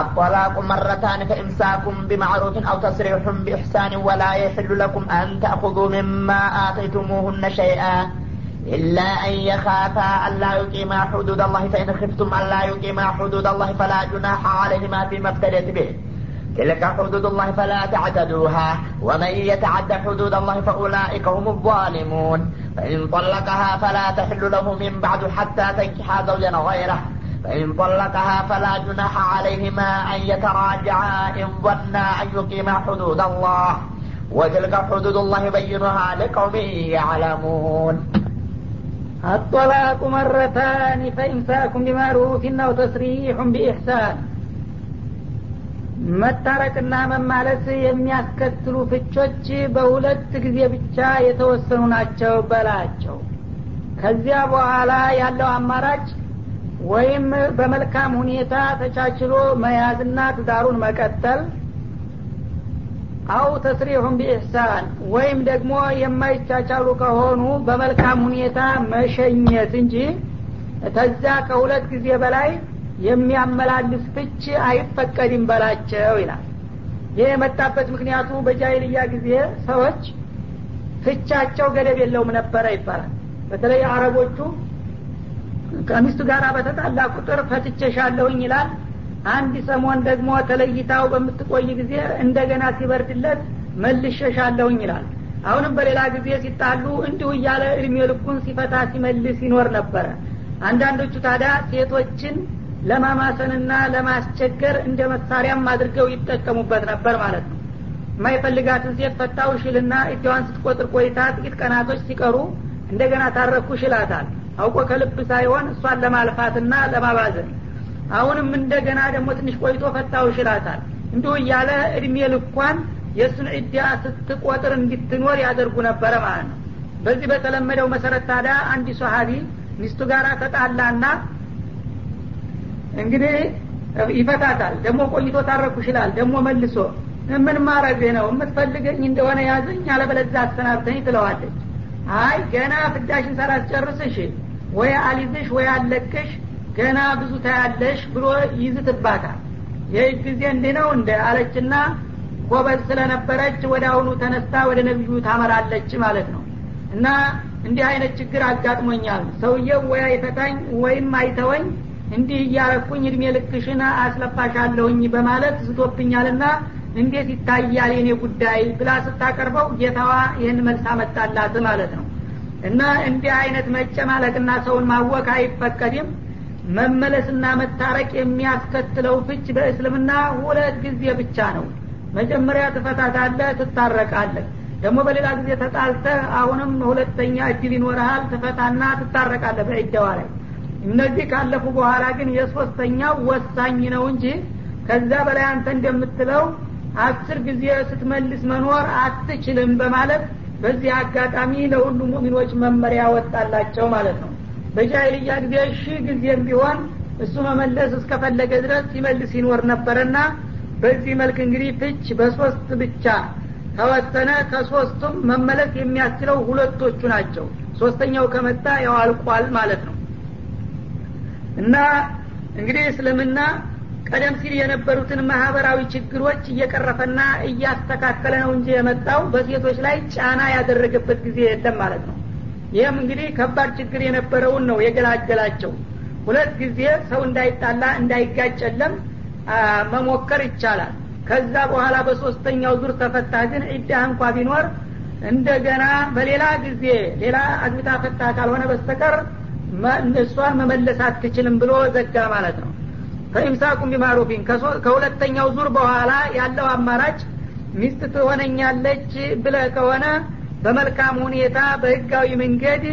الطلاق مرتان فإمساكم بمعروف أو تسريح بإحسان ولا يحل لكم أن تأخذوا مما آتيتموهن شيئا إلا أن يخافا ألا يقيما حدود الله فإن خفتم ألا يقيما حدود الله فلا جناح عليهما فيما افتدت به. تلك حدود الله فلا تعتدوها ومن يتعد حدود الله فأولئك هم الظالمون. فإن طلقها فلا تحل له من بعد حتى تنكح زوجا غيره. فإن طلقها فلا جناح عليهما أن يتراجعا إن ظنا أن يقيما حدود الله وتلك حدود الله يبينها لقوم يعلمون الطلاق مرتان فإمساك بمعروف أو تسريح بإحسان መታረቅና መማለስ የሚያስከትሉ ፍቾች በሁለት ጊዜ ብቻ የተወሰኑ ናቸው በላቸው ከዚያ በኋላ ያለው አማራጭ ወይም በመልካም ሁኔታ ተቻችሎ መያዝና ትዳሩን መቀጠል። አው ተስሪሑን ቢኢሕሳን ወይም ደግሞ የማይቻቻሉ ከሆኑ በመልካም ሁኔታ መሸኘት እንጂ ተዛ ከሁለት ጊዜ በላይ የሚያመላልስ ፍች አይፈቀድም በላቸው ይላል። ይህ የመጣበት ምክንያቱ በጃይልያ ጊዜ ሰዎች ፍቻቸው ገደብ የለውም ነበረ ይባላል። በተለይ አረቦቹ ከሚስቱ ጋር በተጣላ ቁጥር ፈትቸሻለሁኝ ይላል። አንድ ሰሞን ደግሞ ተለይታው በምትቆይ ጊዜ እንደገና ሲበርድለት መልሸሻለሁኝ ይላል። አሁንም በሌላ ጊዜ ሲጣሉ እንዲሁ እያለ እድሜ ልኩን ሲፈታ ሲመልስ ይኖር ነበረ። አንዳንዶቹ ታዲያ ሴቶችን ለማማሰንና ለማስቸገር እንደ መሳሪያም አድርገው ይጠቀሙበት ነበር ማለት ነው። የማይፈልጋትን ሴት ፈታው ሽልና እጇን ስትቆጥር ቆይታ ጥቂት ቀናቶች ሲቀሩ እንደገና ታረኩ ሽላታል አውቆ ከልብ ሳይሆን እሷን ለማልፋትና ለማባዘን። አሁንም እንደገና ደግሞ ትንሽ ቆይቶ ፈታው ሽላታል እንዲሁ እያለ እድሜ ልኳን የእሱን ዕዳ ስትቆጥር እንድትኖር ያደርጉ ነበረ ማለት ነው። በዚህ በተለመደው መሰረት ታዲያ አንድ ሶሀቢ ሚስቱ ጋር ተጣላና እንግዲህ ይፈታታል። ደግሞ ቆይቶ ታረኩ ይችላል። ደግሞ መልሶ ምን ማረግ ነው? የምትፈልገኝ እንደሆነ ያዘኝ አለበለዛ አሰናብተኝ ትለዋለች። አይ ገና ፍዳሽን ሳላስጨርስሽ ወይ አሊዝሽ ወይ አለቅሽ ገና ብዙ ታያለሽ ብሎ ይዝትባታል። ይህ ጊዜ እንዲህ ነው እንደ አለችና ጎበዝ ስለነበረች ወደ አሁኑ ተነስታ ወደ ነቢዩ ታመራለች ማለት ነው። እና እንዲህ አይነት ችግር አጋጥሞኛል። ሰውየው ወይ አይፈታኝ ወይም አይተወኝ እንዲህ እያረኩኝ እድሜ ልክሽን አስለፋሻለሁኝ በማለት ዝቶብኛልና እንዴት ይታያል የኔ ጉዳይ ብላ ስታቀርበው ጌታዋ ይህን መልስ አመጣላት ማለት ነው እና እንዲህ አይነት መጨማለቅና ሰውን ማወቅ አይፈቀድም። መመለስና መታረቅ የሚያስከትለው ፍች በእስልምና ሁለት ጊዜ ብቻ ነው። መጀመሪያ ትፈታታለህ ትታረቃለህ። ደግሞ በሌላ ጊዜ ተጣልተህ አሁንም ሁለተኛ እድል ይኖርሃል ትፈታና ትታረቃለህ በእጃዋ ላይ። እነዚህ ካለፉ በኋላ ግን የሶስተኛው ወሳኝ ነው እንጂ ከዛ በላይ አንተ እንደምትለው አስር ጊዜ ስትመልስ መኖር አትችልም በማለት በዚህ አጋጣሚ ለሁሉ ሙሚኖች መመሪያ ወጣላቸው ማለት ነው። በጃይልያ ጊዜ ሺህ ጊዜም ቢሆን እሱ መመለስ እስከፈለገ ድረስ ሲመልስ ይኖር ነበረና በዚህ መልክ እንግዲህ ፍች በሶስት ብቻ ተወሰነ ከሶስቱም መመለስ የሚያስችለው ሁለቶቹ ናቸው። ሶስተኛው ከመጣ ያው አልቋል ማለት ነው። እና እንግዲህ እስልምና ቀደም ሲል የነበሩትን ማህበራዊ ችግሮች እየቀረፈና እያስተካከለ ነው እንጂ የመጣው በሴቶች ላይ ጫና ያደረገበት ጊዜ የለም ማለት ነው። ይህም እንግዲህ ከባድ ችግር የነበረውን ነው የገላገላቸው። ሁለት ጊዜ ሰው እንዳይጣላ እንዳይጋጨለም መሞከር ይቻላል። ከዛ በኋላ በሶስተኛው ዙር ተፈታ ግን ኢዳህ እንኳ ቢኖር እንደገና በሌላ ጊዜ ሌላ አግብታ ፈታ ካልሆነ በስተቀር እሷን መመለስ አትችልም ብሎ ዘጋ ማለት ነው ፈኢምሳኩም ቢማሩፊን ከሁለተኛው ዙር በኋላ ያለው አማራጭ ሚስት ትሆነኛለች ብለ ከሆነ በመልካም ሁኔታ በህጋዊ መንገድ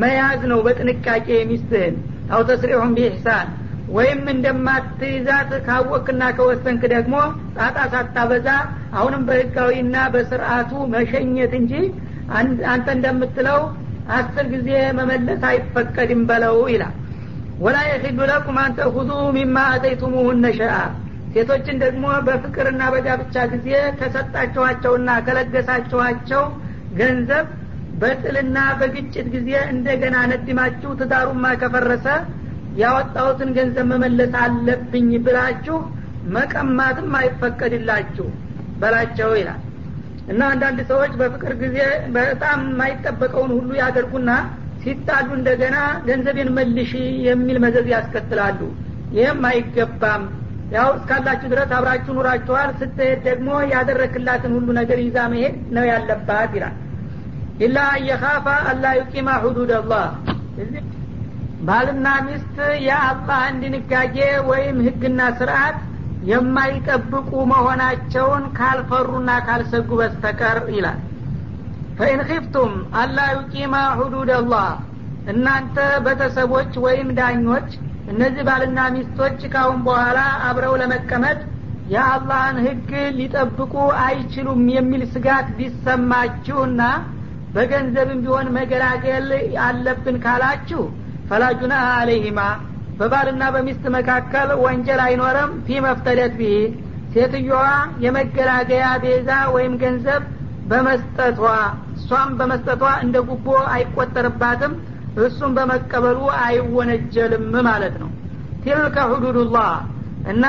መያዝ ነው በጥንቃቄ ሚስትህን። አው ተስሪሑን ቢኢሕሳን። ወይም እንደማትይዛት ካወቅና ከወሰንክ ደግሞ ጣጣ ሳታበዛ አሁንም በህጋዊና በስርአቱ መሸኘት እንጂ አንተ እንደምትለው አስር ጊዜ መመለስ አይፈቀድም በለው ይላል ወላ የሒሉ ለኩም አን ተእኹዙ ሚማ አተይቱሙሁነ ሸአ ሴቶችን ደግሞ በፍቅርና በጋብቻ ጊዜ ከሰጣችኋቸውና ከለገሳችኋቸው ገንዘብ በጥልና በግጭት ጊዜ እንደገና ነድማችሁ ትዳሩማ ከፈረሰ ያወጣሁትን ገንዘብ መመለስ አለብኝ ብላችሁ መቀማትም አይፈቀድላችሁ በላቸው ይላል። እና አንዳንድ ሰዎች በፍቅር ጊዜ በጣም የማይጠበቀውን ሁሉ ያደርጉና ሲጣሉ እንደገና ገንዘቤን መልሽ የሚል መዘዝ ያስከትላሉ። ይህም አይገባም። ያው እስካላችሁ ድረስ አብራችሁ ኑራችኋል። ስትሄድ ደግሞ ያደረክላትን ሁሉ ነገር ይዛ መሄድ ነው ያለባት ይላል። ኢላ አየኻፋ አላ ዩቂማ ሁዱድ ባልና ሚስት የአላህን ድንጋጌ ወይም ህግና ስርዓት የማይጠብቁ መሆናቸውን ካልፈሩና ካልሰጉ በስተቀር ይላል ፈኢን ኺፍቱም አላ ዩቂማ ሁዱድ አላህ። እናንተ ቤተሰቦች ወይም ዳኞች እነዚህ ባልና ሚስቶች ካሁን በኋላ አብረው ለመቀመጥ የአላህን ህግ ሊጠብቁ አይችሉም የሚል ስጋት ቢሰማችሁና በገንዘብም ቢሆን መገላገል አለብን ካላችሁ ፈላጁና አለይሂማ በባልና በሚስት መካከል ወንጀል አይኖርም። ፊ መፍተደት ቢህ ሴትዮዋ የመገላገያ ቤዛ ወይም ገንዘብ በመስጠቷ እሷም በመስጠቷ እንደ ጉቦ አይቆጠርባትም እሱም በመቀበሉ አይወነጀልም ማለት ነው። ቲልከ ሁዱዱላህ እና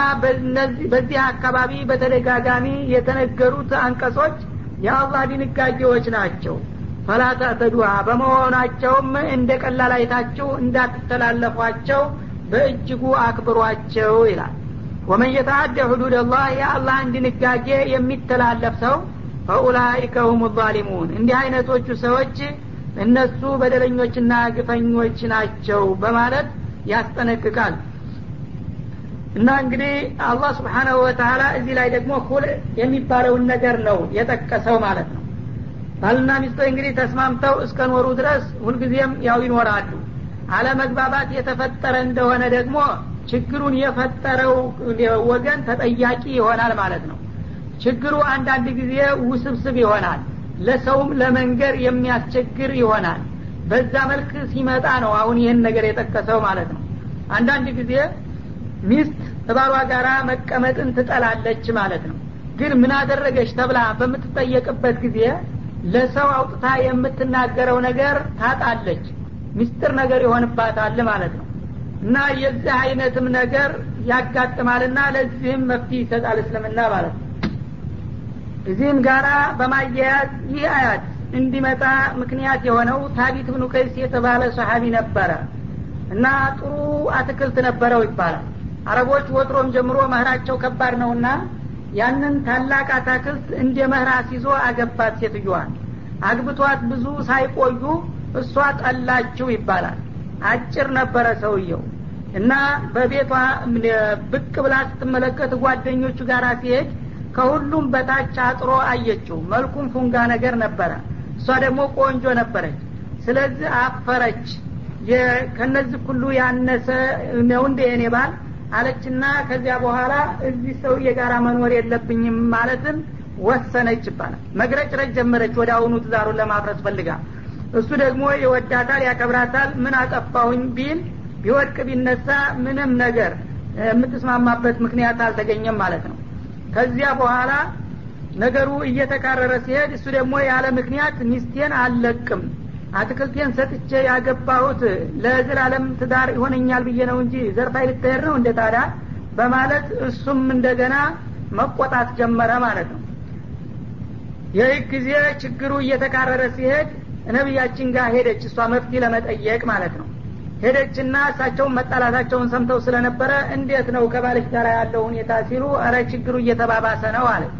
በዚህ አካባቢ በተደጋጋሚ የተነገሩት አንቀጾች የአላህ ድንጋጌዎች ናቸው። ፈላ ተዕተዱሃ በመሆናቸውም እንደ ቀላል እንዳትተላለፏቸው በእጅጉ አክብሯቸው ይላል። ወመን የተአደ ሁዱድ አላህ የአላህን ድንጋጌ የሚተላለፍ ሰው ፈኡላይከ ሁም ዛሊሙን። እንዲህ አይነቶቹ ሰዎች እነሱ በደለኞችና ግፈኞች ናቸው በማለት ያስጠነቅቃል። እና እንግዲህ አላህ ስብሓናሁ ወተላ እዚህ ላይ ደግሞ ሁል የሚባለውን ነገር ነው የጠቀሰው ማለት ነው። ባልና ሚስቶች እንግዲህ ተስማምተው እስከ ኖሩ ድረስ ሁልጊዜም ያው ይኖራሉ። አለመግባባት የተፈጠረ እንደሆነ ደግሞ ችግሩን የፈጠረው ወገን ተጠያቂ ይሆናል ማለት ነው ችግሩ አንዳንድ ጊዜ ውስብስብ ይሆናል። ለሰውም ለመንገር የሚያስቸግር ይሆናል። በዛ መልክ ሲመጣ ነው አሁን ይህን ነገር የጠቀሰው ማለት ነው። አንዳንድ ጊዜ ሚስት እባሏ ጋራ መቀመጥን ትጠላለች ማለት ነው። ግን ምን አደረገች ተብላ በምትጠየቅበት ጊዜ ለሰው አውጥታ የምትናገረው ነገር ታጣለች። ሚስጥር ነገር ይሆንባታል ማለት ነው። እና የዚህ አይነትም ነገር ያጋጥማልና ለዚህም መፍትሄ ይሰጣል እስልምና ማለት ነው እዚህም ጋራ በማያያዝ ይህ አያት እንዲመጣ ምክንያት የሆነው ታቢት ብኑ ቀይስ የተባለ ሰሀቢ ነበረ እና ጥሩ አትክልት ነበረው ይባላል። አረቦች ወትሮም ጀምሮ መህራቸው ከባድ ነውና ያንን ታላቅ አታክልት እንደ መህራስ ይዞ አገባት ሴትዮዋን። አግብቷት ብዙ ሳይቆዩ እሷ ጠላችው ይባላል። አጭር ነበረ ሰውየው እና በቤቷ ብቅ ብላ ስትመለከት ጓደኞቹ ጋር ሲሄድ ከሁሉም በታች አጥሮ አየችው። መልኩም ፉንጋ ነገር ነበረ። እሷ ደግሞ ቆንጆ ነበረች። ስለዚህ አፈረች። ከነዚህ ሁሉ ያነሰ ነው እንደ የኔ ባል አለችና ከዚያ በኋላ እዚህ ሰውዬ ጋር መኖር የለብኝም ማለትን ወሰነች ይባላል። መግረጭረጭ ጀመረች ወደ አሁኑ ትዛሩን ለማፍረስ ፈልጋ። እሱ ደግሞ ይወዳታል ያከብራታል። ምን አጠፋሁኝ ቢል ቢወድቅ ቢነሳ ምንም ነገር የምትስማማበት ምክንያት አልተገኘም ማለት ነው ከዚያ በኋላ ነገሩ እየተካረረ ሲሄድ እሱ ደግሞ ያለ ምክንያት ሚስቴን አልለቅም አትክልቴን ሰጥቼ ያገባሁት ለዘላለም ትዳር ይሆነኛል ብዬ ነው እንጂ ዘርፋይ ልትሄድ ነው እንደ ታዳ በማለት እሱም እንደገና መቆጣት ጀመረ ማለት ነው። ይህ ጊዜ ችግሩ እየተካረረ ሲሄድ ነቢያችን ጋር ሄደች እሷ መፍትሄ ለመጠየቅ ማለት ነው ሄደችና እሳቸውን መጣላታቸውን ሰምተው ስለነበረ እንዴት ነው ከባለች ጋር ያለው ሁኔታ ሲሉ እረ ችግሩ እየተባባሰ ነው አለች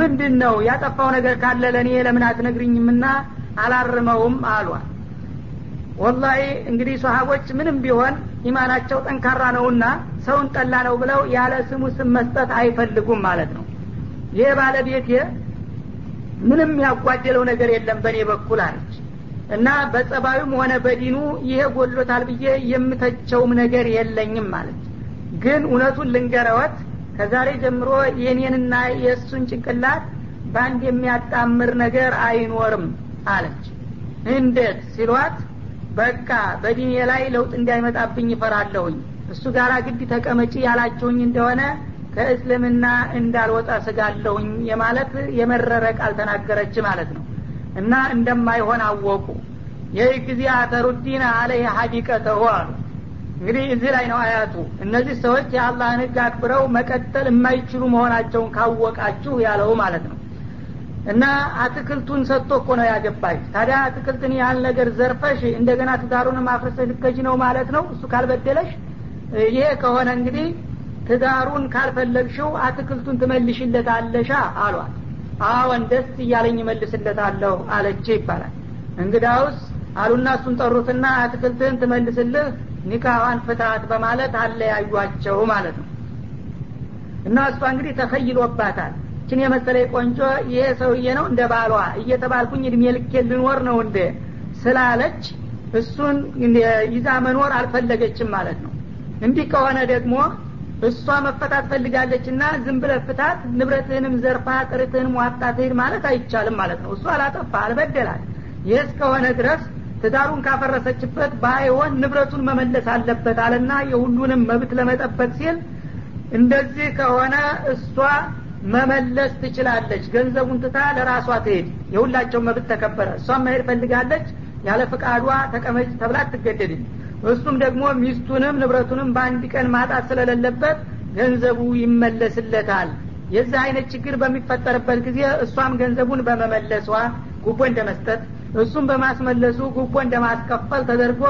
ምንድን ነው ያጠፋው ነገር ካለ ለእኔ ለምን አትነግርኝምና አላርመውም አሏል ወላሂ እንግዲህ ሰሀቦች ምንም ቢሆን ኢማናቸው ጠንካራ ነውና ሰውን ጠላ ነው ብለው ያለ ስሙ ስም መስጠት አይፈልጉም ማለት ነው። ይህ ባለቤቴ ምንም ያጓደለው ነገር የለም በእኔ በኩል አለች እና በጸባዩም ሆነ በዲኑ ይሄ ጎድሎታል ብዬ የምተቸውም ነገር የለኝም ማለት ግን እውነቱን ልንገረወት ከዛሬ ጀምሮ የኔንና የእሱን ጭንቅላት በአንድ የሚያጣምር ነገር አይኖርም አለች። እንዴት ሲሏት በቃ በዲኔ ላይ ለውጥ እንዳይመጣብኝ ይፈራለሁኝ እሱ ጋር ግድ ተቀመጪ ያላችሁኝ እንደሆነ ከእስልምና እንዳልወጣ ስጋለሁኝ የማለት የመረረ ቃል ተናገረች ማለት ነው እና እንደማይሆን አወቁ። ይህ ጊዜ አተሩዲን አለይ ሀዲቀተሁ አሉ። እንግዲህ እዚህ ላይ ነው አያቱ። እነዚህ ሰዎች የአላህን ህግ አክብረው መቀጠል የማይችሉ መሆናቸውን ካወቃችሁ ያለው ማለት ነው። እና አትክልቱን ሰጥቶ እኮ ነው ያገባች ታዲያ አትክልትን ያህል ነገር ዘርፈሽ እንደገና ትዳሩንም አፍርሰሽ ልከጅ ነው ማለት ነው? እሱ ካልበደለሽ? ይሄ ከሆነ እንግዲህ ትዳሩን ካልፈለግሽው አትክልቱን ትመልሽለት አለሻ አሏት አዎን ደስ እያለኝ መልስለታለሁ አለች ይባላል። እንግዳውስ አሉና እሱን ጠሩትና አትክልትህን ትመልስልህ ኒካዋን ፍታት በማለት አለያዩቸው ማለት ነው። እና እሷ እንግዲህ ተኸይሎባታል ችን የመሰለ ቆንጆ ይሄ ሰውዬ ነው እንደ ባሏ እየተባልኩኝ እድሜ ልኬ ልኖር ነው እንደ ስላለች እሱን ይዛ መኖር አልፈለገችም ማለት ነው። እንዲህ ከሆነ ደግሞ እሷ መፈታት ፈልጋለች እና ዝም ብለ ፍታት ንብረትህንም ዘርፋ ጥርትህንም ዋጣ ትሄድ ማለት አይቻልም ማለት ነው። እሱ አላጠፋ አልበደላል ይህ እስከሆነ ድረስ ትዳሩን ካፈረሰችበት ባይሆን ንብረቱን መመለስ አለበት አለና የሁሉንም መብት ለመጠበቅ ሲል እንደዚህ ከሆነ እሷ መመለስ ትችላለች። ገንዘቡን ትታ ለራሷ ትሄድ የሁላቸው መብት ተከበረ። እሷም መሄድ ፈልጋለች። ያለ ፍቃዷ ተቀመጭ ተብላ አትገደድም እሱም ደግሞ ሚስቱንም ንብረቱንም በአንድ ቀን ማጣት ስለሌለበት ገንዘቡ ይመለስለታል። የዚህ አይነት ችግር በሚፈጠርበት ጊዜ እሷም ገንዘቡን በመመለሷ ጉቦ እንደ መስጠት እሱም በማስመለሱ ጉቦ እንደ ማስከፈል ተደርጎ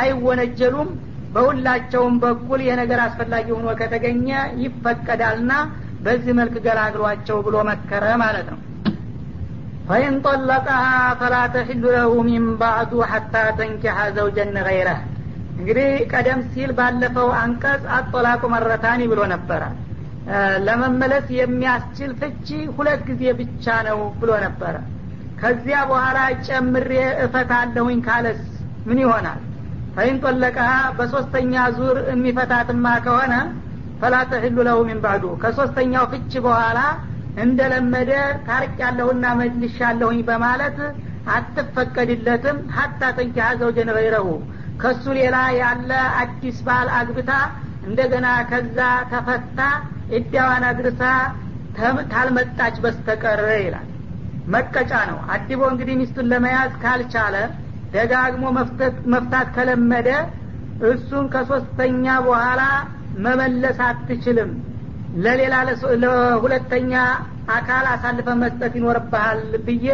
አይወነጀሉም። በሁላቸውም በኩል የነገር አስፈላጊ ሆኖ ከተገኘ ይፈቀዳልና በዚህ መልክ ገላግሏቸው ብሎ መከረ ማለት ነው። ፈኢን ጠለቀሃ ፈላ ተሕሉ ለሁ ሚን ባዕዱ ሐታ ተንኪሐ ዘውጀን ገይረህ እንግዲህ ቀደም ሲል ባለፈው አንቀጽ አጦላቁ መረታኒ ብሎ ነበረ። ለመመለስ የሚያስችል ፍቺ ሁለት ጊዜ ብቻ ነው ብሎ ነበረ። ከዚያ በኋላ ጨምሬ እፈታለሁኝ ካለስ ምን ይሆናል? ፈይን ጠለቀሃ በሶስተኛ ዙር የሚፈታትማ ከሆነ ፈላ ተህሉ ለሁ ሚን ባዕዱ። ከሶስተኛው ፍች በኋላ እንደለመደ ታርቅ ያለሁና መልሻለሁኝ በማለት አትፈቀድለትም ሀታ ተንኪሀ ዘውጀን ገይረሁ ከሱ ሌላ ያለ አዲስ ባል አግብታ እንደገና ከዛ ተፈታ እዳዋን አድርሳ ካልመጣች በስተቀር ይላል። መቀጫ ነው። አዲቦ እንግዲህ ሚስቱን ለመያዝ ካልቻለ ደጋግሞ መፍታት ከለመደ እሱን ከሶስተኛ በኋላ መመለስ አትችልም። ለሌላ ለሁለተኛ አካል አሳልፈ መስጠት ይኖርብሃል ብዬ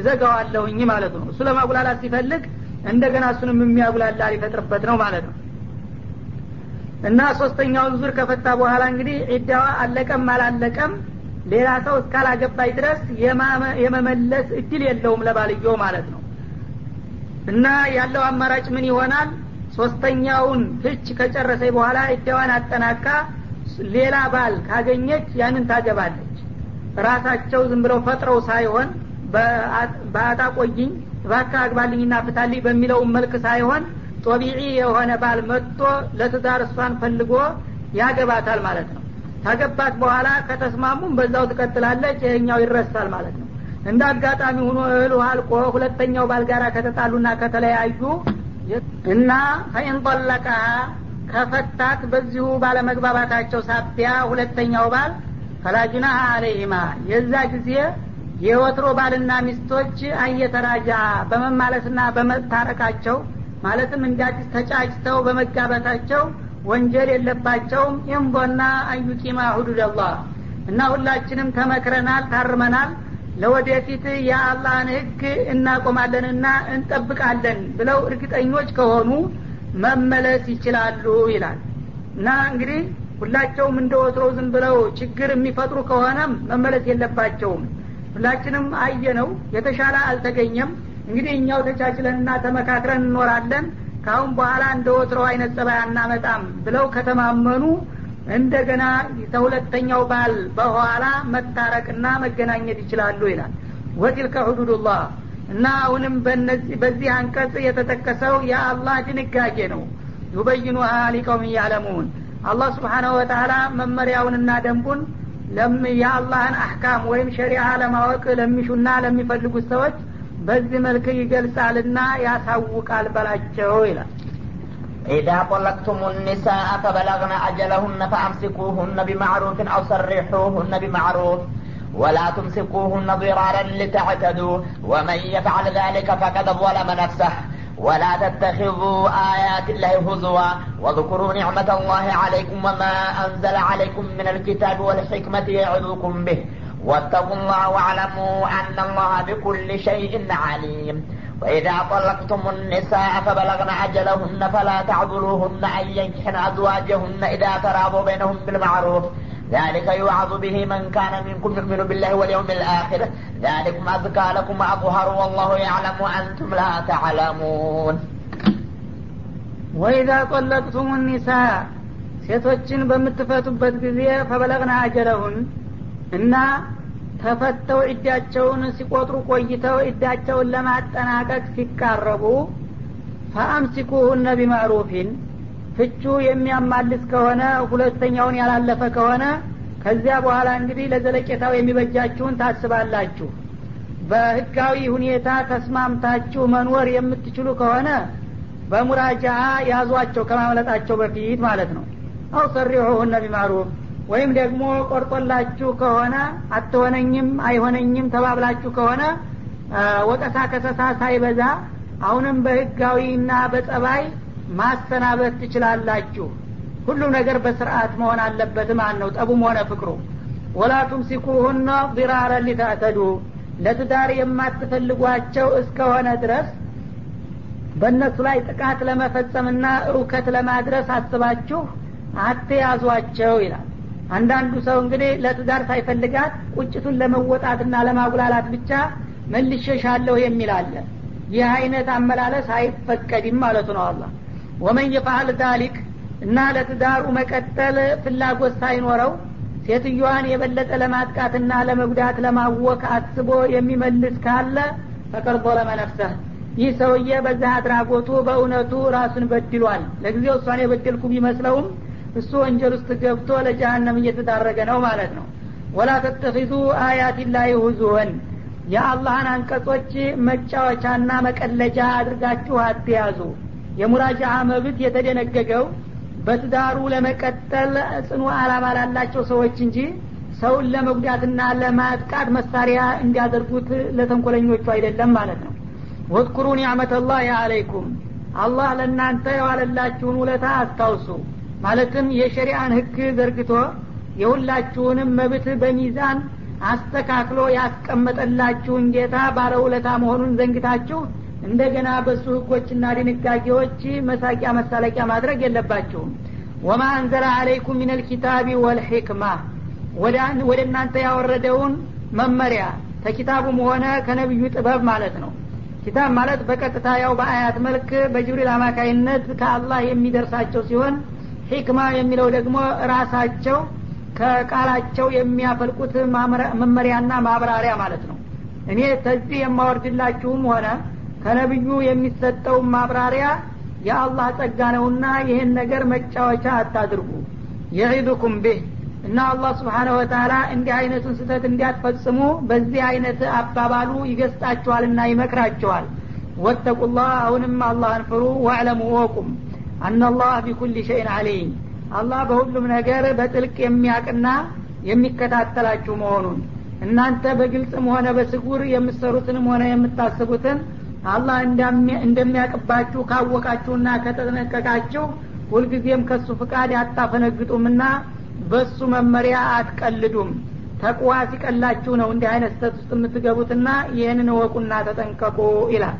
እዘጋዋለሁኝ ማለት ነው። እሱ ለማጉላላት ሲፈልግ እንደገና እሱንም የሚያጉላላ ሊፈጥርበት ነው ማለት ነው። እና ሶስተኛውን ዙር ከፈታ በኋላ እንግዲህ ዒዳዋ አለቀም አላለቀም ሌላ ሰው እስካላገባይ ድረስ የመመለስ እድል የለውም ለባልየው ማለት ነው። እና ያለው አማራጭ ምን ይሆናል? ሶስተኛውን ፍች ከጨረሰ በኋላ እዳዋን አጠናቃ ሌላ ባል ካገኘች ያንን ታገባለች። ራሳቸው ዝም ብለው ፈጥረው ሳይሆን በአጣ ቆይኝ ባካ አግባልኝና ፍታልኝ በሚለው መልክ ሳይሆን ጦቢዒ የሆነ ባል መጥቶ ለትዳር እሷን ፈልጎ ያገባታል ማለት ነው። ታገባት በኋላ ከተስማሙም በዛው ትቀጥላለች ይሄኛው ይረሳል ማለት ነው። እንደ አጋጣሚ ሆኖ እህሉ አልቆ ሁለተኛው ባል ጋር ከተጣሉና ከተለያዩ እና ፈኢን ጠለቀሃ ከፈታት በዚሁ ባለመግባባታቸው ሳቢያ ሁለተኛው ባል ፈላጁናሃ አለይህማ የዛ ጊዜ የወትሮ ባልና ሚስቶች አየተራጃ በመማለስና በመታረቃቸው ማለትም እንዳዲስ ተጫጭተው በመጋበታቸው ወንጀል የለባቸውም። ይምቦና አዩቂማ ሁዱድ አላህ እና ሁላችንም ተመክረናል ታርመናል። ለወደፊት የአላህን ህግ እናቆማለንና እንጠብቃለን ብለው እርግጠኞች ከሆኑ መመለስ ይችላሉ ይላል። እና እንግዲህ ሁላቸውም እንደ ወትሮው ዝም ብለው ችግር የሚፈጥሩ ከሆነም መመለስ የለባቸውም ሁላችንም አየነው የተሻለ አልተገኘም። እንግዲህ እኛው ተቻችለንና ተመካክረን እንኖራለን። ካሁን በኋላ እንደ ወትሮው አይነት ጸባይ አናመጣም ብለው ከተማመኑ እንደገና ከሁለተኛው ባል በኋላ መታረቅና መገናኘት ይችላሉ ይላል። ወቲልከ ሁዱዱላህ። እና አሁንም በዚህ አንቀጽ የተጠቀሰው የአላህ ድንጋጌ ነው። ዩበይኑሃ ሊቀውም ያለሙን አላህ ስብሓናሁ ወተላ መመሪያውንና ደንቡን የአላህን አህካም ወይም ሸሪዓ ለማወቅ ለሚሹና ለሚፈልጉት ሰዎች በዚህ መልክ ይገልጻልና ያሳውቃል በላቸው ይላል إذا طلقتم النساء فبلغن أجلهن فأمسكوهن بمعروف أو سرحوهن بمعروف ولا تمسكوهن ضرارا لتعتدوا ومن يفعل ذلك فقد ظلم نفسه ولا تتخذوا آيات الله هزوا. واذكروا نعمة الله عليكم وما أنزل عليكم من الكتاب والحكمة يعظكم به. واتقوا الله واعلموا أن الله بكل شيء عليم. وإذا طلقتم النساء فبلغن أجلهن فلا تعذلوهن أن ينكحن أزواجهن إذا تراضوا بينهم بالمعروف. ذلك يوعظ به من كان منكم يؤمن بالله واليوم الآخر ذلكم أزكى لكم وأطهر والله يعلم وأنتم لا تعلمون ወኢዛ ጠለቅቱም ኒሳ ሴቶችን በምትፈቱበት ጊዜ ፈበለግና አጀለሁን እና ተፈተው እዳቸውን ሲቆጥሩ ቆይተው እዳቸውን ለማጠናቀቅ ሲቃረቡ ፈአምሲኩሁነ ቢማዕሩፊን ፍቹ የሚያማልስ ከሆነ ሁለተኛውን ያላለፈ ከሆነ ከዚያ በኋላ እንግዲህ ለዘለቄታው የሚበጃችሁን ታስባላችሁ። በህጋዊ ሁኔታ ተስማምታችሁ መኖር የምትችሉ ከሆነ በሙራጃ ያዟቸው ከማምለጣቸው በፊት ማለት ነው። አው ሰሪሑሁነ ቢማዕሩፍ ወይም ደግሞ ቆርጦላችሁ ከሆነ አትሆነኝም አይሆነኝም ተባብላችሁ ከሆነ ወቀሳ ከሰሳ ሳይበዛ አሁንም በህጋዊና በጸባይ ማሰናበት ትችላላችሁ። ሁሉም ነገር በስርዓት መሆን አለበት ማለት ነው። ጠቡም ሆነ ፍቅሩ። ወላ ቱምሲኩሁነ ዲራረ ሊታዕተዱ ለትዳር የማትፈልጓቸው እስከሆነ ድረስ በእነሱ ላይ ጥቃት ለመፈጸምና እውከት ለማድረስ አስባችሁ አትያዟቸው ይላል። አንዳንዱ ሰው እንግዲህ ለትዳር ሳይፈልጋት ቁጭቱን ለመወጣትና ለማጉላላት ብቻ መልሸሻለሁ የሚል አለ። ይህ አይነት አመላለስ አይፈቀድም ማለቱ ነው አላ ወመን የፋል ዛሊክ እና ለትዳሩ መቀጠል ፍላጎት ሳይኖረው ሴትዮዋን የበለጠ ለማጥቃትና ለመጉዳት ለማወክ አስቦ የሚመልስ ካለ ፈቀድ ظለመ ይህ ሰውዬ በዛ አድራጎቱ በእውነቱ ራሱን በድሏል። ለጊዜው እሷን የበደልኩ ቢመስለውም እሱ ወንጀል ውስጥ ገብቶ ለጀሃነም እየተዳረገ ነው ማለት ነው። ወላ ተተኪዙ አያት ላይ ሁዙወን። የአላህን አንቀጾች መጫወቻና መቀለጃ አድርጋችሁ አትያዙ የሙራጃ መብት የተደነገገው በትዳሩ ለመቀጠል ጽኑ አላማ ላላቸው ሰዎች እንጂ ሰውን ለመጉዳትና ለማጥቃት መሳሪያ እንዲያደርጉት ለተንኮለኞቹ አይደለም ማለት ነው። ወዝኩሩ ኒዕመተላህ አለይኩም አላህ ለእናንተ የዋለላችሁን ውለታ አስታውሱ። ማለትም የሸሪአን ህግ ዘርግቶ የሁላችሁንም መብት በሚዛን አስተካክሎ ያስቀመጠላችሁን ጌታ ባለውለታ መሆኑን ዘንግታችሁ እንደገና በሱ ህጎችና ድንጋጌዎች መሳቂያ መሳለቂያ ማድረግ የለባችሁም። ወማ አንዘለ አለይኩም ምን ልኪታቢ ወልሕክማ ወደ እናንተ ያወረደውን መመሪያ ከኪታቡም ሆነ ከነቢዩ ጥበብ ማለት ነው። ኪታብ ማለት በቀጥታ ያው በአያት መልክ በጅብሪል አማካይነት ከአላህ የሚደርሳቸው ሲሆን ሂክማ የሚለው ደግሞ ራሳቸው ከቃላቸው የሚያፈልቁት መመሪያና ማብራሪያ ማለት ነው። እኔ ተዚህ የማወርድላችሁም ሆነ ከነቢዩ የሚሰጠው ማብራሪያ የአላህ ጸጋ ነውና ይህን ነገር መጫወቻ አታድርጉ። የዒዱኩም ብህ እና አላህ ስብሓነ ወተላ እንዲህ አይነቱን ስህተት እንዲያትፈጽሙ በዚህ አይነት አባባሉ ይገስጣችኋልና ይመክራችኋል ወተቁላህ አሁንም አላህን ፍሩ ዋዕለሙ ወቁም አናላህ ቢኩል ሸይን አሊም አላህ በሁሉም ነገር በጥልቅ የሚያቅና የሚከታተላችሁ መሆኑን እናንተ በግልጽም ሆነ በስጉር የምትሰሩትንም ሆነ የምታስቡትን አላህ እንደሚያቅባችሁ ካወቃችሁና ከተጠነቀቃችሁ ሁልጊዜም ከሱ ፍቃድ አታፈነግጡምና በሱ መመሪያ አትቀልዱም። ተቅዋ ሲቀላችሁ ነው እንዲህ አይነት ስተት ውስጥ የምትገቡትና ይህንን እወቁና ተጠንቀቁ ይላል።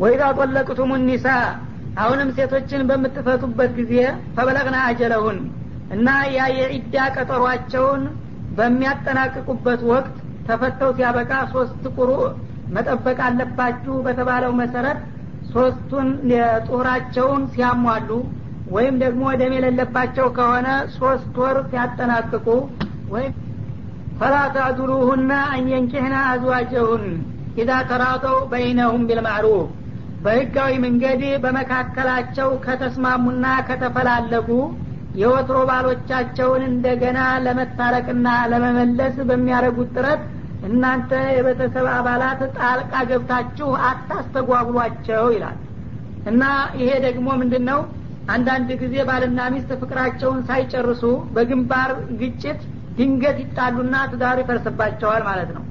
ወኢዛ ጠለቅቱም ኒሳ አሁንም ሴቶችን በምትፈቱበት ጊዜ ፈበለግና አጀለሁን እና ያ የዒዳ ቀጠሯቸውን በሚያጠናቅቁበት ወቅት ተፈተው ሲያበቃ ሶስት ቁሩ መጠበቅ አለባችሁ በተባለው መሰረት ሶስቱን የጡራቸውን ሲያሟሉ ወይም ደግሞ ደም የሌለባቸው ከሆነ ሶስት ወር ሲያጠናቅቁ ወይም ፈላ ተዕዱሉሁና አንየንኪሕና አዝዋጀሁን ኢዛ ተራጠው በይነሁም ቢልማዕሩፍ። በህጋዊ መንገድ በመካከላቸው ከተስማሙና ከተፈላለጉ የወትሮ ባሎቻቸውን እንደገና ለመታረቅና ለመመለስ በሚያደርጉት ጥረት እናንተ የቤተሰብ አባላት ጣልቃ ገብታችሁ አታስተጓጉሏቸው ይላል። እና ይሄ ደግሞ ምንድን ነው አንዳንድ ጊዜ ባልና ሚስት ፍቅራቸውን ሳይጨርሱ በግንባር ግጭት ድንገት ይጣሉና ትዳሩ ይፈርስባቸዋል ማለት ነው።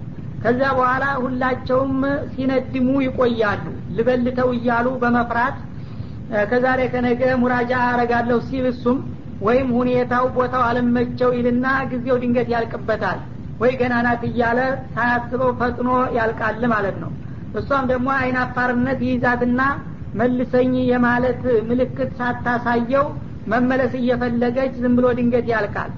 ከዛ በኋላ ሁላቸውም ሲነድሙ ይቆያሉ። ልበልተው እያሉ በመፍራት ከዛሬ ከነገ ሙራጃ አረጋለሁ ሲል እሱም ወይም ሁኔታው ቦታው አለመቸው ይልና ጊዜው ድንገት ያልቅበታል ወይ ገና ናት እያለ ሳያስበው ፈጥኖ ያልቃል ማለት ነው። እሷም ደግሞ አይን አፋርነት ይይዛትና መልሰኝ የማለት ምልክት ሳታሳየው መመለስ እየፈለገች ዝም ብሎ ድንገት ያልቃል።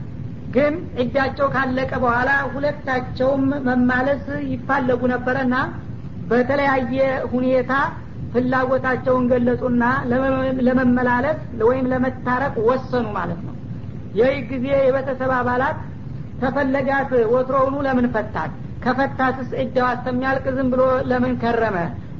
ግን እጃቸው ካለቀ በኋላ ሁለታቸውም መማለስ ይፋለጉ ነበረና በተለያየ ሁኔታ ፍላጎታቸውን ገለጹና ለመመላለስ ወይም ለመታረቅ ወሰኑ ማለት ነው። ይህ ጊዜ የቤተሰብ አባላት ተፈለጋት ወትሮውኑ ለምን ፈታት ከፈታትስ እጃው አስተሚያልቅ ዝም ብሎ ለምን ከረመ?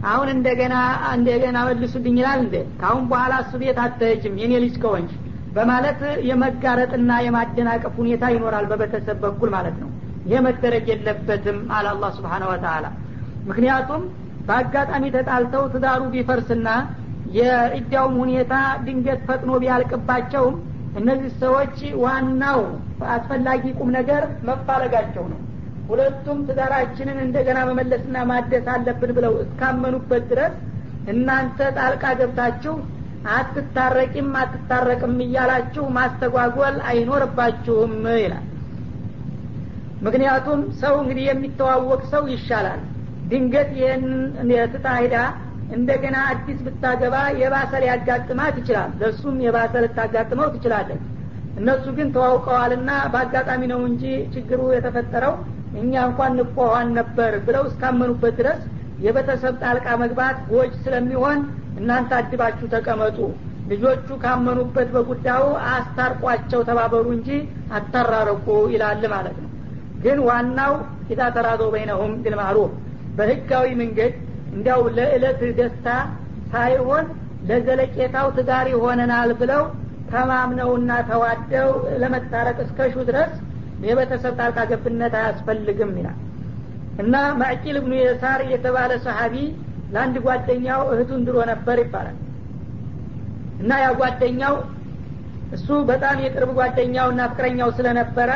አሁን እንደገና እንደገና መልሱልኝ ይላል እንዴ? ካሁን በኋላ እሱ ቤት አትሄጅም የኔ ልጅ ከሆንሽ በማለት የመጋረጥና የማደናቀፍ ሁኔታ ይኖራል በቤተሰብ በኩል ማለት ነው። ይህ መደረግ የለበትም አለ አላህ ስብሓን ወተላ ምክንያቱም በአጋጣሚ ተጣልተው ትዳሩ ቢፈርስና የእጃውም ሁኔታ ድንገት ፈጥኖ ቢያልቅባቸውም እነዚህ ሰዎች ዋናው አስፈላጊ ቁም ነገር መፋለጋቸው ነው። ሁለቱም ትዳራችንን እንደገና መመለስና ማደስ አለብን ብለው እስካመኑበት ድረስ እናንተ ጣልቃ ገብታችሁ አትታረቂም አትታረቅም እያላችሁ ማስተጓጎል አይኖርባችሁም ይላል። ምክንያቱም ሰው እንግዲህ የሚተዋወቅ ሰው ይሻላል። ድንገት ይህን የትታ ሄዳ እንደገና አዲስ ብታገባ የባሰ ሊያጋጥማት ይችላል። ለእሱም የባሰ ልታጋጥመው ትችላለች እነሱ ግን ተዋውቀዋልና በአጋጣሚ ነው እንጂ ችግሩ የተፈጠረው እኛ እንኳን ንቆኋን ነበር ብለው እስካመኑበት ድረስ የቤተሰብ ጣልቃ መግባት ጎጅ ስለሚሆን እናንተ አድባችሁ ተቀመጡ። ልጆቹ ካመኑበት በጉዳዩ አስታርቋቸው ተባበሩ እንጂ አታራረቁ ይላል ማለት ነው። ግን ዋናው ኢዛ ተራዶ በይነሁም ቢልማዕሩፍ በህጋዊ መንገድ እንዲያው ለእለት ደስታ ሳይሆን ለዘለቄታው ትዳር ይሆነናል ብለው ተማምነውና ተዋደው ለመታረቅ እስከሹ ድረስ የቤተሰብ ጣልቃ ገብነት አያስፈልግም ይላል። እና ማዕቂል እብኑ የሳር የተባለ ሰሀቢ ለአንድ ጓደኛው እህቱን ድሮ ነበር ይባላል። እና ያ ጓደኛው እሱ በጣም የቅርብ ጓደኛው እና ፍቅረኛው ስለነበረ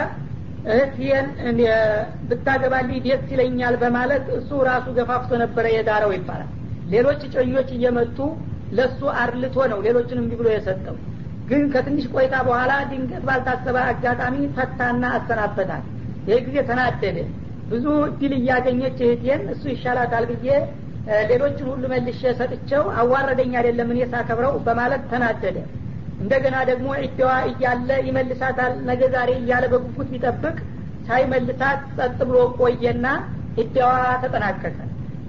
እህትየን ብታገባልኝ ደስ ይለኛል በማለት እሱ ራሱ ገፋፍቶ ነበረ የዳረው ይባላል። ሌሎች ጨኞች እየመጡ ለሱ አርልቶ ነው እንዲህ ብሎ የሰጠው ግን ከትንሽ ቆይታ በኋላ ድንገት ባልታሰበ አጋጣሚ ፈታና አሰናበታል ይህ ጊዜ ተናደደ። ብዙ እድል እያገኘች እህቴን እሱ ይሻላታል ብዬ ሌሎችን ሁሉ መልሼ ሰጥቸው አዋረደኝ አይደለም እኔ ሳከብረው በማለት ተናደደ። እንደገና ደግሞ እደዋ እያለ ይመልሳታል ነገ ዛሬ እያለ በጉጉት ቢጠብቅ ሳይመልሳት ጸጥ ብሎ ቆየና እደዋ ተጠናቀቀ።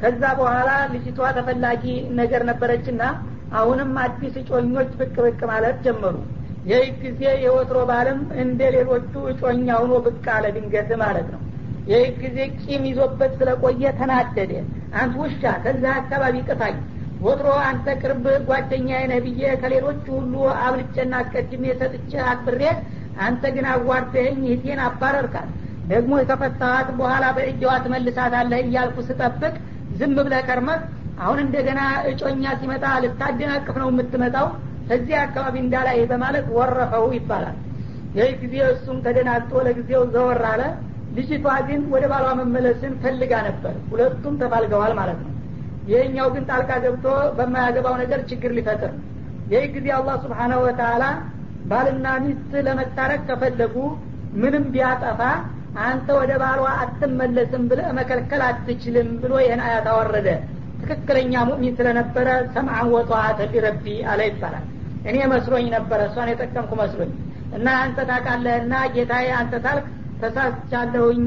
ከዛ በኋላ ልጅቷ ተፈላጊ ነገር ነበረችና አሁንም አዲስ እጮኞች ብቅ ብቅ ማለት ጀመሩ። ይህ ጊዜ የወትሮ ባልም እንደ ሌሎቹ እጮኛ ሁኖ ብቅ አለ ድንገት ማለት ነው። ይህ ጊዜ ቂም ይዞበት ስለቆየ ተናደደ። አንተ ውሻ ከዛ አካባቢ ቅታኝ ወትሮ አንተ ቅርብ ጓደኛ ነህ ብዬ ከሌሎቹ ሁሉ አብልጬና አስቀድሜ ሰጥቼ አክብሬ አንተ ግን አዋርደኸኝ እህቴን አባረርካት። ደግሞ ከፈታሃት በኋላ በእጅዋ ትመልሳታለህ እያልኩ ስጠብቅ ዝም ብለህ ከርመህ አሁን እንደገና እጮኛ ሲመጣ ልታደናቅፍ ነው የምትመጣው? ከዚህ አካባቢ እንዳላይ በማለት ወረፈው ይባላል። ይህ ጊዜ እሱም ተደናግጦ ለጊዜው ዘወር አለ። ልጅቷ ግን ወደ ባሏ መመለስን ፈልጋ ነበር። ሁለቱም ተፋልገዋል ማለት ነው። ይህኛው ግን ጣልቃ ገብቶ በማያገባው ነገር ችግር ሊፈጥር ይህ ጊዜ አላህ ስብሓናሁ ወተላ ባልና ሚስት ለመታረቅ ከፈለጉ ምንም ቢያጠፋ አንተ ወደ ባሏ አትመለስም ብለ መከልከል አትችልም ብሎ ይህን አያት አወረደ ትክክለኛ ሙእሚን ስለነበረ ሰምዐን ወጠዋተ ሊረቢ አለ ይባላል። እኔ መስሎኝ ነበረ እሷን የጠቀምኩ መስሎኝ። እና አንተ ታቃለህና ጌታዬ አንተ ታልክ ተሳስቻለሁኝ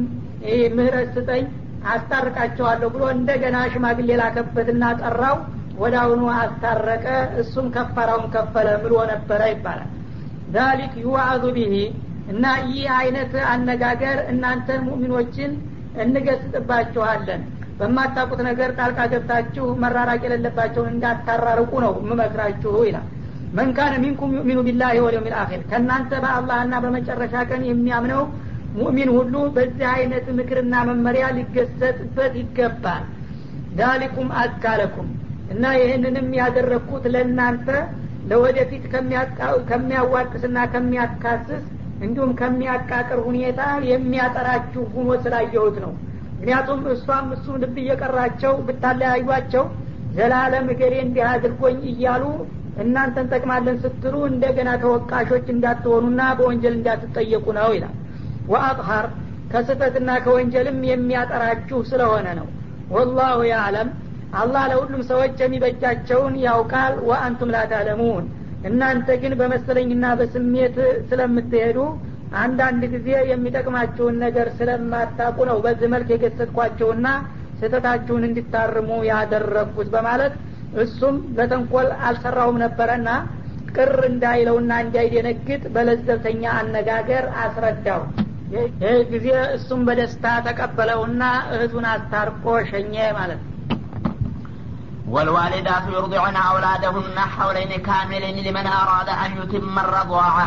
ምህረት ስጠኝ አስታርቃቸዋለሁ ብሎ እንደገና ሽማግሌ ላከበትና ጠራው። ወደ አሁኑ አስታረቀ እሱም ከፈራውን ከፈለ ምሎ ነበረ ይባላል። ዛሊክ ዩዋዙ ቢሂ እና ይህ አይነት አነጋገር እናንተን ሙእሚኖችን እንገስጥባችኋለን በማታቁት ነገር ጣልቃ ገብታችሁ መራራቅ የሌለባቸውን እንዳታራርቁ ነው የምመክራችሁ ይላል። መንካነ ሚንኩም ዩእሚኑ ቢላህ ወልየውም ልአኪር ከእናንተ በአላህና በመጨረሻ ቀን የሚያምነው ሙእሚን ሁሉ በዚህ አይነት ምክርና መመሪያ ሊገሰጥበት ይገባል። ዳሊኩም አዝካለኩም እና ይህንንም ያደረግኩት ለእናንተ ለወደፊት ከሚያዋቅስና ከሚያካስስ እንዲሁም ከሚያቃቅር ሁኔታ የሚያጠራችሁ ሁኖ ስላየሁት ነው ምክንያቱም እሷም እሱም ልብ እየቀራቸው ብታለያዩቸው ዘላለም እገሌ እንዲህ አድርጎኝ እያሉ እናንተን ጠቅማለን ስትሉ እንደገና ተወቃሾች እንዳትሆኑና በወንጀል እንዳትጠየቁ ነው ይላል። ወአጥሀር ከስህተትና ከወንጀልም የሚያጠራችሁ ስለሆነ ነው። ወላሁ ያዕለም አላህ ለሁሉም ሰዎች የሚበጃቸውን ያውቃል። ወአንቱም ላታለሙን እናንተ ግን በመሰለኝና በስሜት ስለምትሄዱ አንዳንድ ጊዜ የሚጠቅማችሁን ነገር ስለማታቁ ነው በዚህ መልክ የገሰጥኳቸውና ስህተታችሁን እንዲታርሙ ያደረግኩት በማለት እሱም ለተንኮል አልሰራውም ነበረና ቅር እንዳይለውና እንዳይደነግጥ በለዘብተኛ አነጋገር አስረዳው ይህ ጊዜ እሱም በደስታ ተቀበለውና እህቱን አስታርቆ ሸኘ ማለት ነው والوالدات يرضعن أولادهن حولين كاملين لمن أراد أن يتم الرضاعة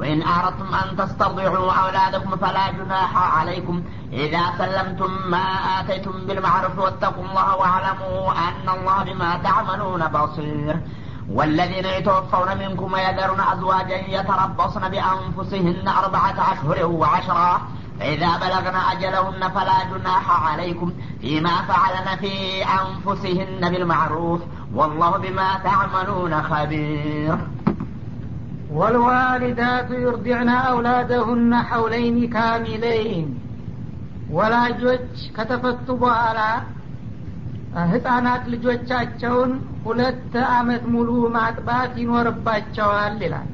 وإن أردتم أن تسترضعوا أولادكم فلا جناح عليكم. إذا سلمتم ما آتيتم بالمعروف واتقوا الله واعلموا أن الله بما تعملون بصير. والذين يتوفون منكم ويذرون أزواجا يتربصن بأنفسهن أربعة أشهر وعشرا. فإذا بلغن أجلهن فلا جناح عليكم فيما فعلن في أنفسهن بالمعروف. والله بما تعملون خبير. ወልዋሊዳቱ ዩርዲዕና አውላደሁነ ሐውለይን ካሚለይን ወላጆች ከተፈቱ በኋላ ህጻናት ልጆቻቸውን ሁለት አመት ሙሉ ማጥባት ይኖርባቸዋል ይላል።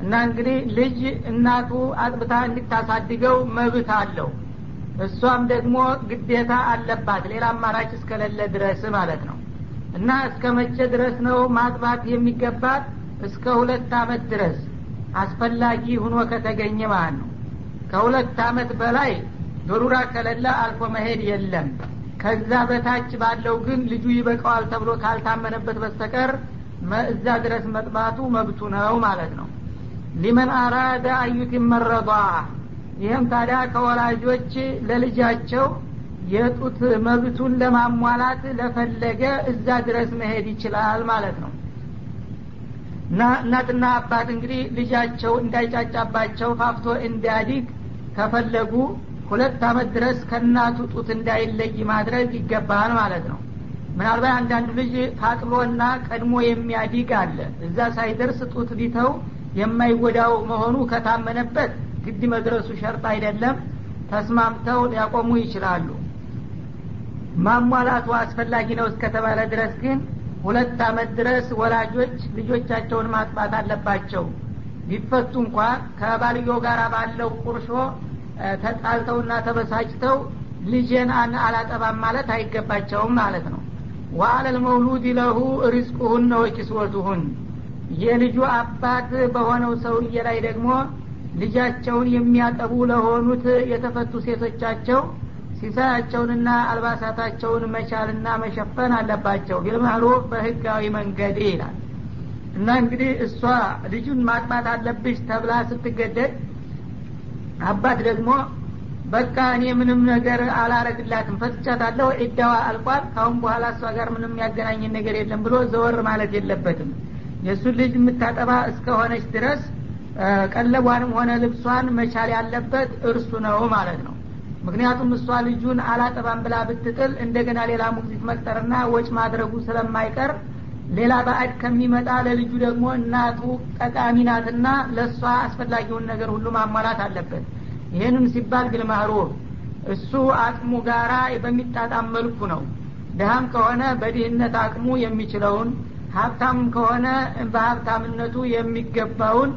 እና እንግዲህ ልጅ እናቱ አጥብታ እንድታሳድገው መብት አለው። እሷም ደግሞ ግዴታ አለባት። ሌላ አማራጭ እስከሌለ ድረስ ማለት ነው። እና እስከ መቼ ድረስ ነው ማጥባት የሚገባት? እስከ ሁለት አመት ድረስ አስፈላጊ ሁኖ ከተገኘ ማለት ነው። ከሁለት አመት በላይ ዶሩራ ከሌለ አልፎ መሄድ የለም። ከዛ በታች ባለው ግን ልጁ ይበቀዋል ተብሎ ካልታመነበት በስተቀር እዛ ድረስ መጥባቱ መብቱ ነው ማለት ነው። ሊመን አራደ አዩት መረዷ። ይህም ታዲያ ከወላጆች ለልጃቸው የጡት መብቱን ለማሟላት ለፈለገ እዛ ድረስ መሄድ ይችላል ማለት ነው እናትና አባት እንግዲህ ልጃቸው እንዳይጫጫባቸው ፋፍቶ እንዲያዲግ ከፈለጉ ሁለት አመት ድረስ ከእናቱ ጡት እንዳይለይ ማድረግ ይገባል ማለት ነው። ምናልባት አንዳንድ ልጅ ታቅሎና ቀድሞ የሚያዲግ አለ። እዛ ሳይደርስ ጡት ቢተው የማይጎዳው መሆኑ ከታመነበት ግድ መድረሱ ሸርጥ አይደለም። ተስማምተው ሊያቆሙ ይችላሉ። ማሟላቱ አስፈላጊ ነው እስከተባለ ድረስ ግን ሁለት አመት ድረስ ወላጆች ልጆቻቸውን ማጥባት አለባቸው። ቢፈቱ እንኳ ከባልየው ጋር ባለው ቁርሾ ተጣልተውና ተበሳጭተው ልጄን አላጠባም ማለት አይገባቸውም ማለት ነው። ወአለል መውሉድ ለሁ ሪዝቁሁን ወኪስወቱሁን የልጁ አባት በሆነው ሰውዬ ላይ ደግሞ ልጃቸውን የሚያጠቡ ለሆኑት የተፈቱ ሴቶቻቸው ሲሳያቸውንና አልባሳታቸውን መቻልና መሸፈን አለባቸው። ቢልማዕሩፍ በህጋዊ መንገድ ይላል። እና እንግዲህ እሷ ልጁን ማጥባት አለብሽ ተብላ ስትገደድ አባት ደግሞ በቃ እኔ ምንም ነገር አላረግላትም ፈትቻታለሁ ዒዳዋ አልቋል ካሁን በኋላ እሷ ጋር ምንም ያገናኝን ነገር የለም ብሎ ዘወር ማለት የለበትም። የእሱን ልጅ የምታጠባ እስከሆነች ድረስ ቀለቧንም ሆነ ልብሷን መቻል ያለበት እርሱ ነው ማለት ነው ምክንያቱም እሷ ልጁን አላጠባም ብላ ብትጥል እንደገና ሌላ ሙግዚት መቅጠርና ወጭ ማድረጉ ስለማይቀር ሌላ ባዕድ ከሚመጣ ለልጁ ደግሞ እናቱ ጠቃሚ ናትና ለእሷ አስፈላጊውን ነገር ሁሉ ማሟላት አለበት። ይህንም ሲባል ቢልማዕሩፍ እሱ አቅሙ ጋራ በሚጣጣም መልኩ ነው። ድሃም ከሆነ በድህነት አቅሙ የሚችለውን ሀብታም ከሆነ በሀብታምነቱ የሚገባውን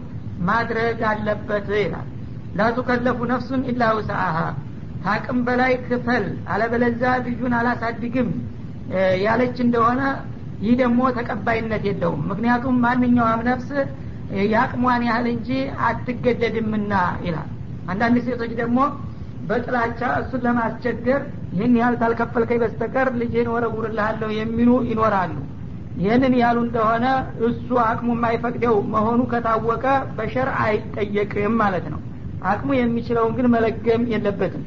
ማድረግ አለበት ይላል። ላቱከለፉ ነፍሱን ኢላ ውስአሃ ታቅም በላይ ክፈል አለበለዛ ልጁን አላሳድግም ያለች እንደሆነ ይህ ደግሞ ተቀባይነት የለውም። ምክንያቱም ማንኛውም ነፍስ የአቅሟን ያህል እንጂ አትገደድምና ይላል። አንዳንድ ሴቶች ደግሞ በጥላቻ እሱን ለማስቸገር ይህን ያህል ታልከፈልከኝ በስተቀር ልጅህን ወረጉርልሃለሁ የሚሉ ይኖራሉ። ይህንን ያሉ እንደሆነ እሱ አቅሙ የማይፈቅደው መሆኑ ከታወቀ በሸር አይጠየቅም ማለት ነው። አቅሙ የሚችለውን ግን መለገም የለበትም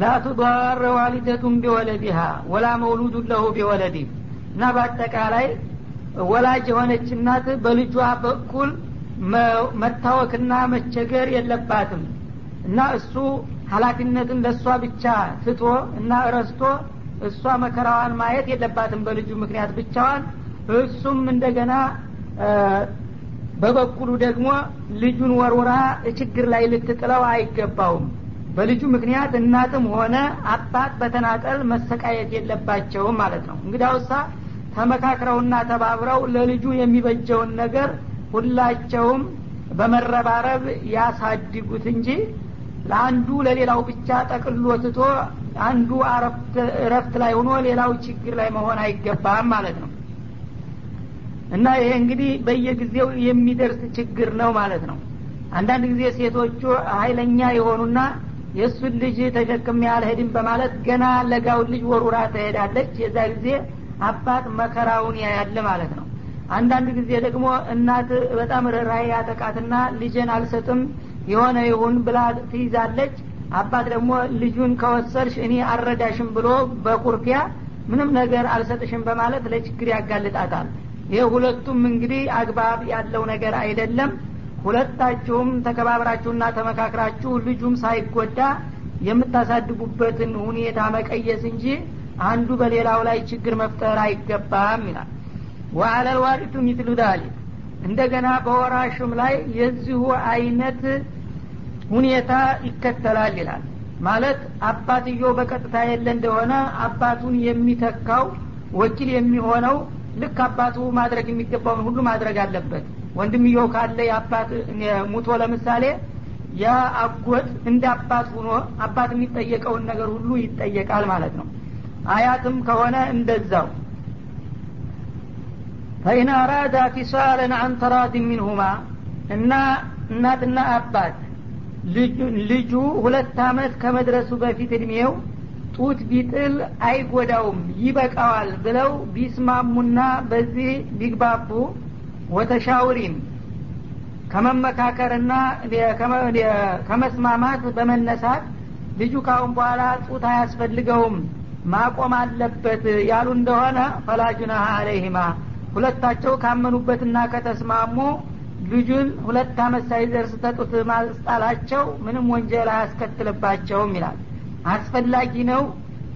ላቱዳረ ዋሊደቱን ቢወለዲሃ ወላ መውሉዱን ለሁ ቢወለዲህ እና በአጠቃላይ ወላጅ የሆነች እናት በልጇ በኩል መታወክና መቸገር የለባትም። እና እሱ ሀላፊነትን ለእሷ ብቻ ትቶ እና እረስቶ እሷ መከራዋን ማየት የለባትም በልጁ ምክንያት ብቻዋን። እሱም እንደገና በበኩሉ ደግሞ ልጁን ወርውራ ችግር ላይ ልትጥለው አይገባውም በልጁ ምክንያት እናትም ሆነ አባት በተናጠል መሰቃየት የለባቸውም ማለት ነው። እንግዲያውሳ ተመካክረውና ተባብረው ለልጁ የሚበጀውን ነገር ሁላቸውም በመረባረብ ያሳድጉት እንጂ ለአንዱ ለሌላው ብቻ ጠቅሎ ትቶ አንዱ እረፍት ላይ ሆኖ ሌላው ችግር ላይ መሆን አይገባም ማለት ነው። እና ይሄ እንግዲህ በየጊዜው የሚደርስ ችግር ነው ማለት ነው። አንዳንድ ጊዜ ሴቶቹ ሀይለኛ የሆኑና የእሱን ልጅ ተሸክሜ አልሄድም በማለት ገና ለጋውን ልጅ ወሩራ ትሄዳለች። የዛ ጊዜ አባት መከራውን ያያለ ማለት ነው። አንዳንድ ጊዜ ደግሞ እናት በጣም ርኅራሄ ያጠቃትና ልጅን አልሰጥም የሆነ ይሁን ብላ ትይዛለች። አባት ደግሞ ልጁን ከወሰድሽ እኔ አረዳሽም ብሎ በቁርፊያ ምንም ነገር አልሰጥሽም በማለት ለችግር ያጋልጣታል። ይህ ሁለቱም እንግዲህ አግባብ ያለው ነገር አይደለም ሁለታችሁም ተከባብራችሁና ተመካክራችሁ ልጁም ሳይጎዳ የምታሳድጉበትን ሁኔታ መቀየስ እንጂ አንዱ በሌላው ላይ ችግር መፍጠር አይገባም ይላል። ወአለል ዋሪቱ ሚትሉ ዳሊክ እንደገና በወራሹም ላይ የዚሁ አይነት ሁኔታ ይከተላል ይላል። ማለት አባትዮ በቀጥታ የለ እንደሆነ አባቱን የሚተካው ወኪል የሚሆነው ልክ አባቱ ማድረግ የሚገባውን ሁሉ ማድረግ አለበት ወንድምየው ካለ የአባት ሙቶ ለምሳሌ ያ አጎት እንደ አባት ሁኖ አባት የሚጠየቀውን ነገር ሁሉ ይጠየቃል ማለት ነው። አያትም ከሆነ እንደዛው። ፈኢን አራዳ ፊሳለን አን ተራድ ሚንሁማ እና እናትና አባት ልጁ ሁለት አመት ከመድረሱ በፊት እድሜው ጡት ቢጥል አይጎዳውም ይበቃዋል ብለው ቢስማሙና በዚህ ቢግባቡ ወተሻውሪን ከመመካከርና ከመስማማት በመነሳት ልጁ ካሁን በኋላ ጡት አያስፈልገውም ማቆም አለበት ያሉ እንደሆነ ፈላጁናሃ አለይህማ ሁለታቸው ካመኑበትና ከተስማሙ ልጁን ሁለት አመት ሳይደርስ ተጡት ማስጣላቸው ምንም ወንጀል አያስከትልባቸውም ይላል። አስፈላጊ ነው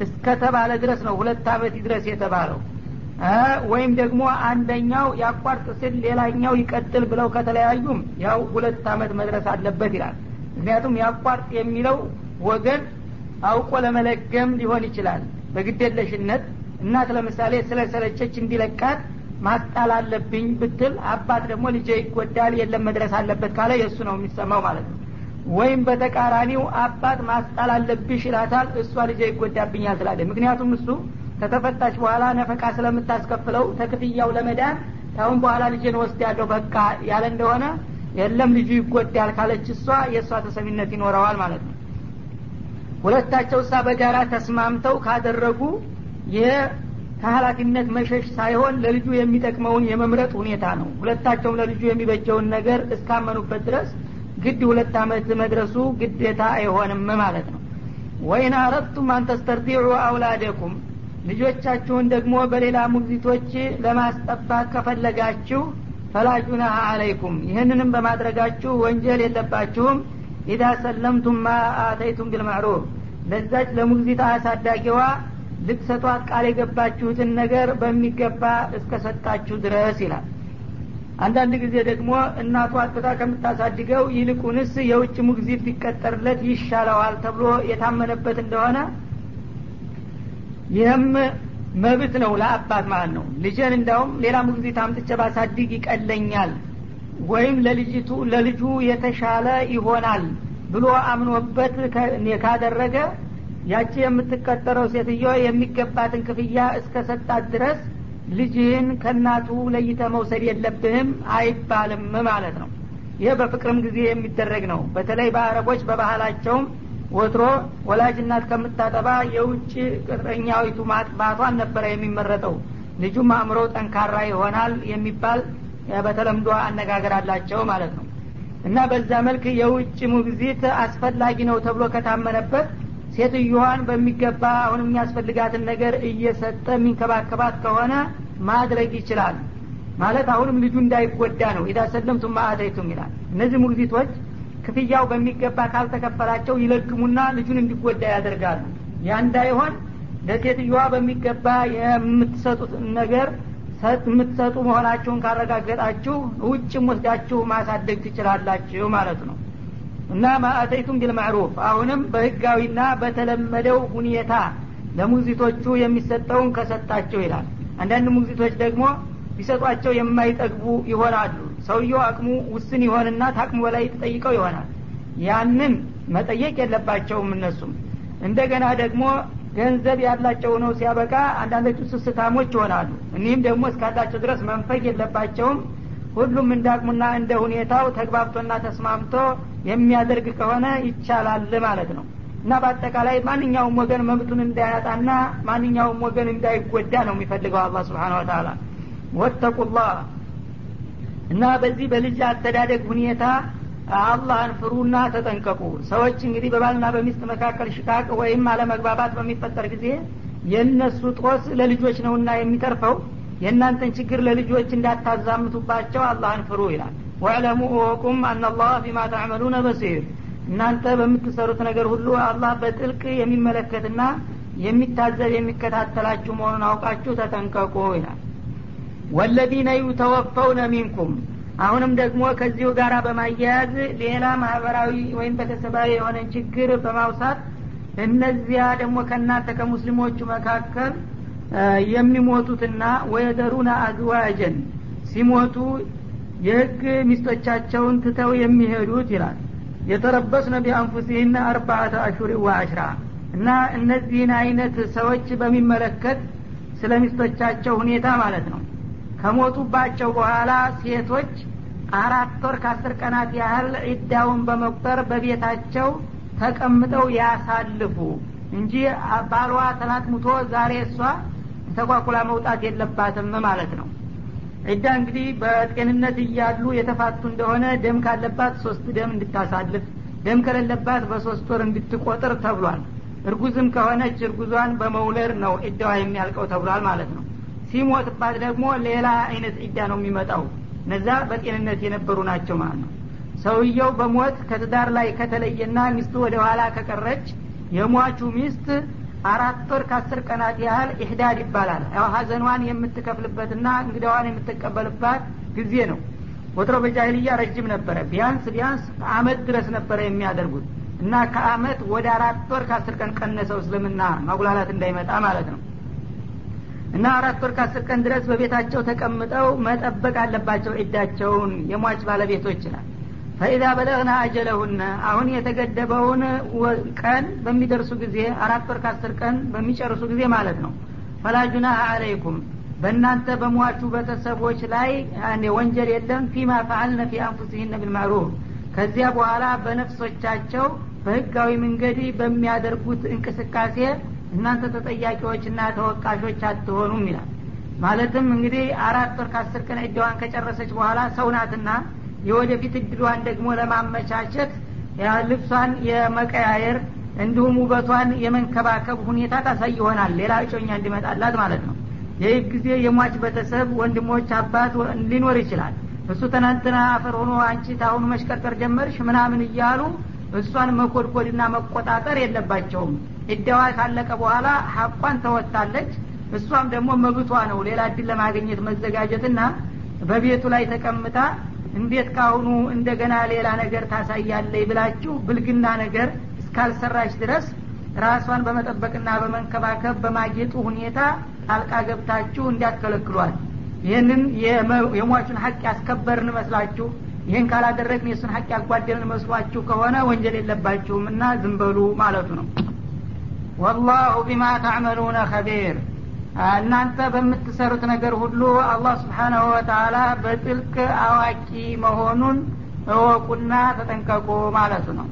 እስከተባለ ድረስ ነው ሁለት አመት ይድረስ የተባለው ወይም ደግሞ አንደኛው ያቋርጥ ስል ሌላኛው ይቀጥል ብለው ከተለያዩም ያው ሁለት አመት መድረስ አለበት ይላል። ምክንያቱም ያቋርጥ የሚለው ወገን አውቆ ለመለገም ሊሆን ይችላል። በግደለሽነት እናት ለምሳሌ ስለሰለቸች እንዲለቃት ማስጣል አለብኝ ብትል አባት ደግሞ ልጄ ይጎዳል የለም መድረስ አለበት ካለ የእሱ ነው የሚሰማው ማለት ነው። ወይም በተቃራኒው አባት ማስጣል አለብሽ ይላታል እሷ ልጄ ይጎዳብኛል ትላለች። ምክንያቱም እሱ ከተፈታች በኋላ ነፈቃ ስለምታስከፍለው ተክፍያው ለመዳን ካሁን በኋላ ልጄን ወስድ ያለው በቃ ያለ እንደሆነ የለም ልጁ ይጎዳል ካለች እሷ የእሷ ተሰሚነት ይኖረዋል ማለት ነው። ሁለታቸው እሳ በጋራ ተስማምተው ካደረጉ ይህ ከሀላፊነት መሸሽ ሳይሆን ለልጁ የሚጠቅመውን የመምረጥ ሁኔታ ነው። ሁለታቸውም ለልጁ የሚበጀውን ነገር እስካመኑበት ድረስ ግድ ሁለት አመት መድረሱ ግዴታ አይሆንም ማለት ነው። ወይን አረድቱም አንተስተርዲዑ አውላደኩም ልጆቻችሁን ደግሞ በሌላ ሙግዚቶች ለማስጠባት ከፈለጋችሁ ፈላጁናሃ አለይኩም ይህንንም በማድረጋችሁ ወንጀል የለባችሁም። ኢዛ ሰለምቱም ማ አተይቱም ቢልማዕሩፍ ለዛች ለሙግዚት አሳዳጊዋ ልትሰጧት ቃል የገባችሁትን ነገር በሚገባ እስከሰጣችሁ ድረስ ይላል። አንዳንድ ጊዜ ደግሞ እናቱ አጥታ ከምታሳድገው ይልቁንስ የውጭ ሙግዚት ቢቀጠርለት ይሻለዋል ተብሎ የታመነበት እንደሆነ ይህም መብት ነው ለአባት ማለት ነው። ልጅን እንዳውም ሌላ ሙግዚት አምጥቼ ባሳድግ ይቀለኛል ወይም ለልጅቱ ለልጁ የተሻለ ይሆናል ብሎ አምኖበት ካደረገ ያቺ የምትቀጠረው ሴትዮ የሚገባትን ክፍያ እስከ ሰጣት ድረስ ልጅህን ከእናቱ ለይተ መውሰድ የለብህም አይባልም ማለት ነው። ይህ በፍቅርም ጊዜ የሚደረግ ነው። በተለይ በአረቦች በባህላቸውም ወትሮ ወላጅ እናት ከምታጠባ የውጭ ቅጥረኛዊቱ ማጥባቷን ነበረ የሚመረጠው። ልጁም አእምሮ ጠንካራ ይሆናል የሚባል በተለምዶ አነጋገር አላቸው ማለት ነው። እና በዛ መልክ የውጭ ሙግዚት አስፈላጊ ነው ተብሎ ከታመነበት ሴትዮዋን በሚገባ አሁን የሚያስፈልጋትን ነገር እየሰጠ የሚንከባከባት ከሆነ ማድረግ ይችላል። ማለት አሁንም ልጁ እንዳይጎዳ ነው። ኢዳ ሰለምቱም ማአተይቱም ይላል። እነዚህ ሙግዚቶች ክፍያው በሚገባ ካልተከፈላቸው ይለግሙና ልጁን እንዲጎዳ ያደርጋሉ። ያ እንዳይሆን ለሴትዮዋ በሚገባ የምትሰጡት ነገር የምትሰጡ መሆናችሁን ካረጋገጣችሁ ውጭም ወስዳችሁ ማሳደግ ትችላላችሁ ማለት ነው። እና ማአተይቱም ቢልማዕሩፍ አሁንም በህጋዊና በተለመደው ሁኔታ ለሙግዚቶቹ የሚሰጠውን ከሰጣቸው ይላል። አንዳንድ ሙግዚቶች ደግሞ ቢሰጧቸው የማይጠግቡ ይሆናሉ ሰውየው አቅሙ ውስን ይሆንና ታቅሙ በላይ ተጠይቀው ይሆናል። ያንን መጠየቅ የለባቸውም እነሱም። እንደገና ደግሞ ገንዘብ ያላቸው ነው ሲያበቃ አንዳንዶቹ ስስታሞች ይሆናሉ። እኒህም ደግሞ እስካላቸው ድረስ መንፈግ የለባቸውም። ሁሉም እንዳቅሙና እንደ ሁኔታው ተግባብቶና ተስማምቶ የሚያደርግ ከሆነ ይቻላል ማለት ነው። እና በአጠቃላይ ማንኛውም ወገን መብቱን እንዳያጣና ማንኛውም ወገን እንዳይጎዳ ነው የሚፈልገው አላ ስብሓን ወተላ ወተቁላህ እና በዚህ በልጅ አስተዳደግ ሁኔታ አላህን ፍሩና ተጠንቀቁ። ሰዎች እንግዲህ በባልና በሚስት መካከል ሽቃቅ ወይም አለመግባባት በሚፈጠር ጊዜ የእነሱ ጦስ ለልጆች ነውና የሚተርፈው። የእናንተን ችግር ለልጆች እንዳታዛምቱባቸው አላህን ፍሩ ይላል። ወዕለሙ እወቁም አናላህ ቢማ ተዕመሉነ በሲር። እናንተ በምትሰሩት ነገር ሁሉ አላህ በጥልቅ የሚመለከትና የሚታዘብ የሚከታተላችሁ መሆኑን አውቃችሁ ተጠንቀቁ ይላል ወለዚነ ዩተወፈውነ ሚንኩም። አሁንም ደግሞ ከዚሁ ጋር በማያያዝ ሌላ ማህበራዊ ወይም ቤተሰባዊ የሆነን ችግር በማውሳት እነዚያ ደግሞ ከእናንተ ከሙስሊሞቹ መካከል የሚሞቱትና ወየደሩና አዝዋጀን ሲሞቱ የህግ ሚስቶቻቸውን ትተው የሚሄዱት ይላል። የተረበስነ ቢአንፉሲህና አርባአተ አሹሪ ወአሽራ እና እነዚህን አይነት ሰዎች በሚመለከት ስለ ሚስቶቻቸው ሁኔታ ማለት ነው ከሞቱባቸው በኋላ ሴቶች አራት ወር ከአስር ቀናት ያህል ዒዳውን በመቁጠር በቤታቸው ተቀምጠው ያሳልፉ እንጂ ባሏ ትናንት ሙቶ ዛሬ እሷ ተቋቁላ መውጣት የለባትም ማለት ነው። ዒዳ እንግዲህ በጤንነት እያሉ የተፋቱ እንደሆነ ደም ካለባት ሶስት ደም እንድታሳልፍ ደም ከሌለባት በሶስት ወር እንድትቆጥር ተብሏል። እርጉዝም ከሆነች እርጉዟን በመውለድ ነው ዒዳዋ የሚያልቀው ተብሏል ማለት ነው ሲሞትባት ደግሞ ሌላ አይነት ዒዳ ነው የሚመጣው። እነዛ በጤንነት የነበሩ ናቸው ማለት ነው። ሰውየው በሞት ከትዳር ላይ ከተለየና ሚስቱ ወደ ኋላ ከቀረች የሟቹ ሚስት አራት ወር ከአስር ቀናት ያህል ኢህዳድ ይባላል። ያው ሀዘኗን የምትከፍልበትና እንግዳዋን የምትቀበልባት ጊዜ ነው። ወትሮ በጃሂልያ ረጅም ነበረ። ቢያንስ ቢያንስ አመት ድረስ ነበረ የሚያደርጉት እና ከአመት ወደ አራት ወር ከአስር ቀን ቀነሰው እስልምና ማጉላላት እንዳይመጣ ማለት ነው እና አራት ወር ከአስር ቀን ድረስ በቤታቸው ተቀምጠው መጠበቅ አለባቸው ዒዳቸውን የሟች ባለቤቶች ይላል ፈኢዛ በለግና አጀለሁነ አሁን የተገደበውን ቀን በሚደርሱ ጊዜ አራት ወር ከአስር ቀን በሚጨርሱ ጊዜ ማለት ነው። ፈላጁናህ አለይኩም በእናንተ በሟቹ ቤተሰቦች ላይ ወንጀል የለም። ፊማ ፈአልነ ፊ አንፉሲህነ ቢልማዕሩፍ ከዚያ በኋላ በነፍሶቻቸው በህጋዊ መንገድ በሚያደርጉት እንቅስቃሴ እናንተ ተጠያቂዎችና ተወቃሾች አትሆኑም ይላል። ማለትም እንግዲህ አራት ወር ከአስር ቀን እድዋን ከጨረሰች በኋላ ሰውናትና የወደፊት እድሏን ደግሞ ለማመቻቸት ልብሷን የመቀያየር እንዲሁም ውበቷን የመንከባከብ ሁኔታ ታሳይ ይሆናል። ሌላ እጮኛ እንዲመጣላት ማለት ነው። ይህ ጊዜ የሟች ቤተሰብ ወንድሞች አባት ሊኖር ይችላል። እሱ ትናንትና አፈር ሆኖ አንቺ ታሁኑ መሽቀርቀር ጀመርሽ ምናምን እያሉ እሷን መኮድኮድና መቆጣጠር የለባቸውም እደዋ ካለቀ በኋላ ሀቋን ተወጣለች። እሷም ደግሞ መብቷ ነው። ሌላ እድል ለማግኘት መዘጋጀትና በቤቱ ላይ ተቀምጣ እንዴት ካሁኑ እንደገና ሌላ ነገር ታሳያለይ ብላችሁ ብልግና ነገር እስካልሰራች ድረስ ራሷን በመጠበቅና በመንከባከብ በማጌጡ ሁኔታ ጣልቃ ገብታችሁ እንዲያትከለክሏል ይህንን የሟቹን ሀቅ ያስከበርን መስላችሁ ይህን ካላደረግን የእሱን ሀቅ ያጓደልን መስሏችሁ ከሆነ ወንጀል የለባችሁም እና ዝንበሉ ማለቱ ነው ወላሁ ቢማ ታዕመሉነ ከቢር እናንተ በምትሰሩት ነገር ሁሉ አላህ ስብሓናሁ ወተላ በጥልቅ አዋቂ መሆኑን እወቁና ተጠንቀቁ ማለቱ ነው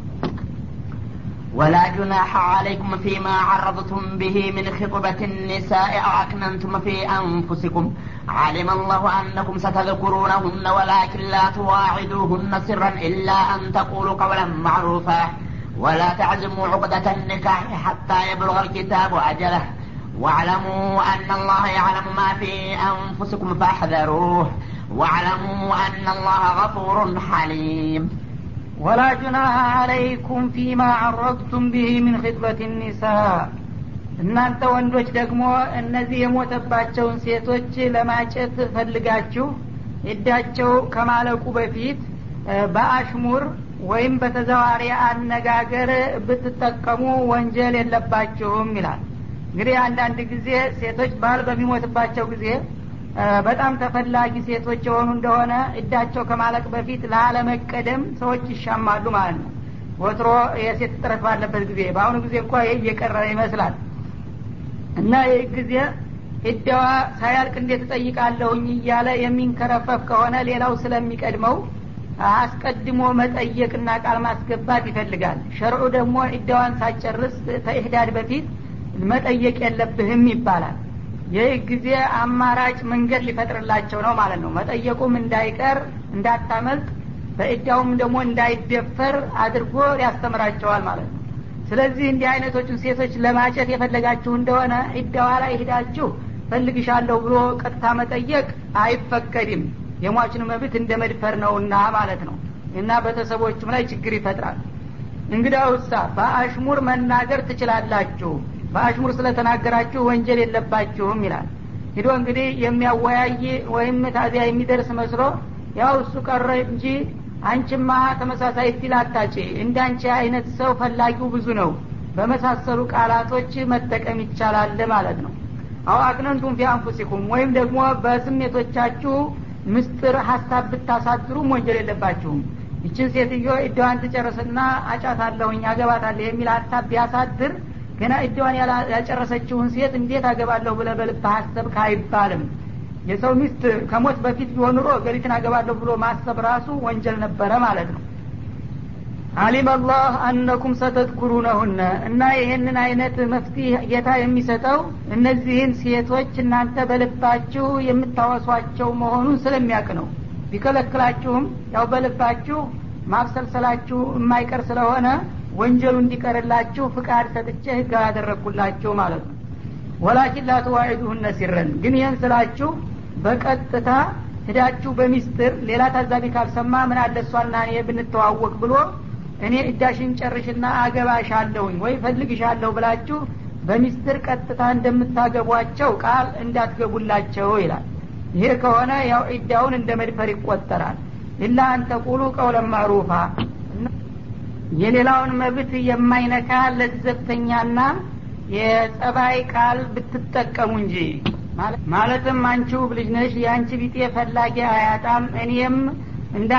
ولا جناح عليكم فيما عرضتم به من خطبة النساء أو أكننتم في أنفسكم علم الله أنكم ستذكرونهن ولكن لا تواعدوهن سرا إلا أن تقولوا قولا معروفا ولا تعزموا عقدة النكاح حتى يبلغ الكتاب أجله واعلموا أن الله يعلم ما في أنفسكم فاحذروه واعلموا أن الله غفور حليم ولا جناح عليكم فيما عرضتم به من خطبة النساء እናንተ ወንዶች ደግሞ እነዚህ የሞተባቸውን ሴቶች ለማጨት ፈልጋችሁ እዳቸው ከማለቁ በፊት በአሽሙር ወይም በተዘዋሪ አነጋገር ብትጠቀሙ ወንጀል የለባችሁም ይላል። እንግዲህ አንዳንድ ጊዜ ሴቶች ባል በሚሞትባቸው ጊዜ በጣም ተፈላጊ ሴቶች የሆኑ እንደሆነ እዳቸው ከማለቅ በፊት ላለመቀደም ሰዎች ይሻማሉ ማለት ነው። ወትሮ የሴት ጥረት ባለበት ጊዜ በአሁኑ ጊዜ እንኳ ይህ እየቀረ ይመስላል። እና ይህ ጊዜ እዳዋ ሳያልቅ እንዴት እጠይቃለሁኝ እያለ የሚንከረፈፍ ከሆነ ሌላው ስለሚቀድመው አስቀድሞ መጠየቅና ቃል ማስገባት ይፈልጋል። ሸርዑ ደግሞ እዳዋን ሳጨርስ ተኢህዳድ በፊት መጠየቅ የለብህም ይባላል። ይህ ጊዜ አማራጭ መንገድ ሊፈጥርላቸው ነው ማለት ነው። መጠየቁም እንዳይቀር እንዳታመልጥ በእዳውም ደግሞ እንዳይደፈር አድርጎ ያስተምራቸዋል ማለት ነው። ስለዚህ እንዲህ አይነቶቹን ሴቶች ለማጨት የፈለጋችሁ እንደሆነ እዳዋ ላይ ሂዳችሁ ፈልግሻለሁ ብሎ ቀጥታ መጠየቅ አይፈቀድም የሟችን መብት እንደ መድፈር ነውና ማለት ነው። እና ቤተሰቦችም ላይ ችግር ይፈጥራል። እንግዳ ውሳ በአሽሙር መናገር ትችላላችሁ። በአሽሙር ስለተናገራችሁ ወንጀል የለባችሁም ይላል። ሂዶ እንግዲህ የሚያወያይ ወይም ታዚያ የሚደርስ መስሎ ያው እሱ ቀረ እንጂ አንቺማ ተመሳሳይ ስቲል አታጭ እንደ አንቺ አይነት ሰው ፈላጊው ብዙ ነው። በመሳሰሉ ቃላቶች መጠቀም ይቻላል ማለት ነው። አው አቅነንቱም ፊ አንፉሲኩም ወይም ደግሞ በስሜቶቻችሁ ምስጥር ሀሳብ ብታሳድሩም ወንጀል የለባችሁም። ይችን ሴትዮ እዳዋን ትጨርስና አጫታለሁኝ አገባታለሁ የሚል ሀሳብ ቢያሳድር ገና እዳዋን ያጨረሰችውን ሴት እንዴት አገባለሁ ብለ በልብ ሀሰብክ አይባልም። የሰው ሚስት ከሞት በፊት ቢሆን ኑሮ ገሊትን አገባለሁ ብሎ ማሰብ ራሱ ወንጀል ነበረ ማለት ነው አሊም አላህ አነኩም ሰተትኩሩነሁነ እና ይህንን አይነት መፍትሄ ጌታ የሚሰጠው እነዚህን ሴቶች እናንተ በልባችሁ የምታወሷቸው መሆኑን ስለሚያውቅ ነው። ቢከለክላችሁም ያው በልባችሁ ማብሰልሰላችሁ የማይቀር ስለሆነ ወንጀሉ እንዲቀርላችሁ ፍቃድ ሰጥቼ ህግ ያደረግኩላችሁ ማለት ነው። ወላኪን ላትዋዒዱሁነ ሲረን። ግን ይህን ስላችሁ በቀጥታ ሂዳችሁ በሚስጥር ሌላ ታዛቢ ካልሰማ ምን አለ ብንተዋወቅ ብሎ እኔ እዳሽን ጨርሽና አገባሻለሁኝ ወይ ፈልግሻለሁ ብላችሁ በሚስጥር ቀጥታ እንደምታገቧቸው ቃል እንዳትገቡላቸው ይላል። ይሄ ከሆነ ያው ኢዳውን እንደ መድፈር ይቆጠራል። ኢላ አንተቁሉ ቀውለን ማሩፋ። የሌላውን መብት የማይነካ ለዘብተኛና የጸባይ ቃል ብትጠቀሙ እንጂ። ማለትም አንቺ ውብ ልጅ ነሽ የአንቺ ቢጤ ፈላጊ አያጣም እኔም እንደ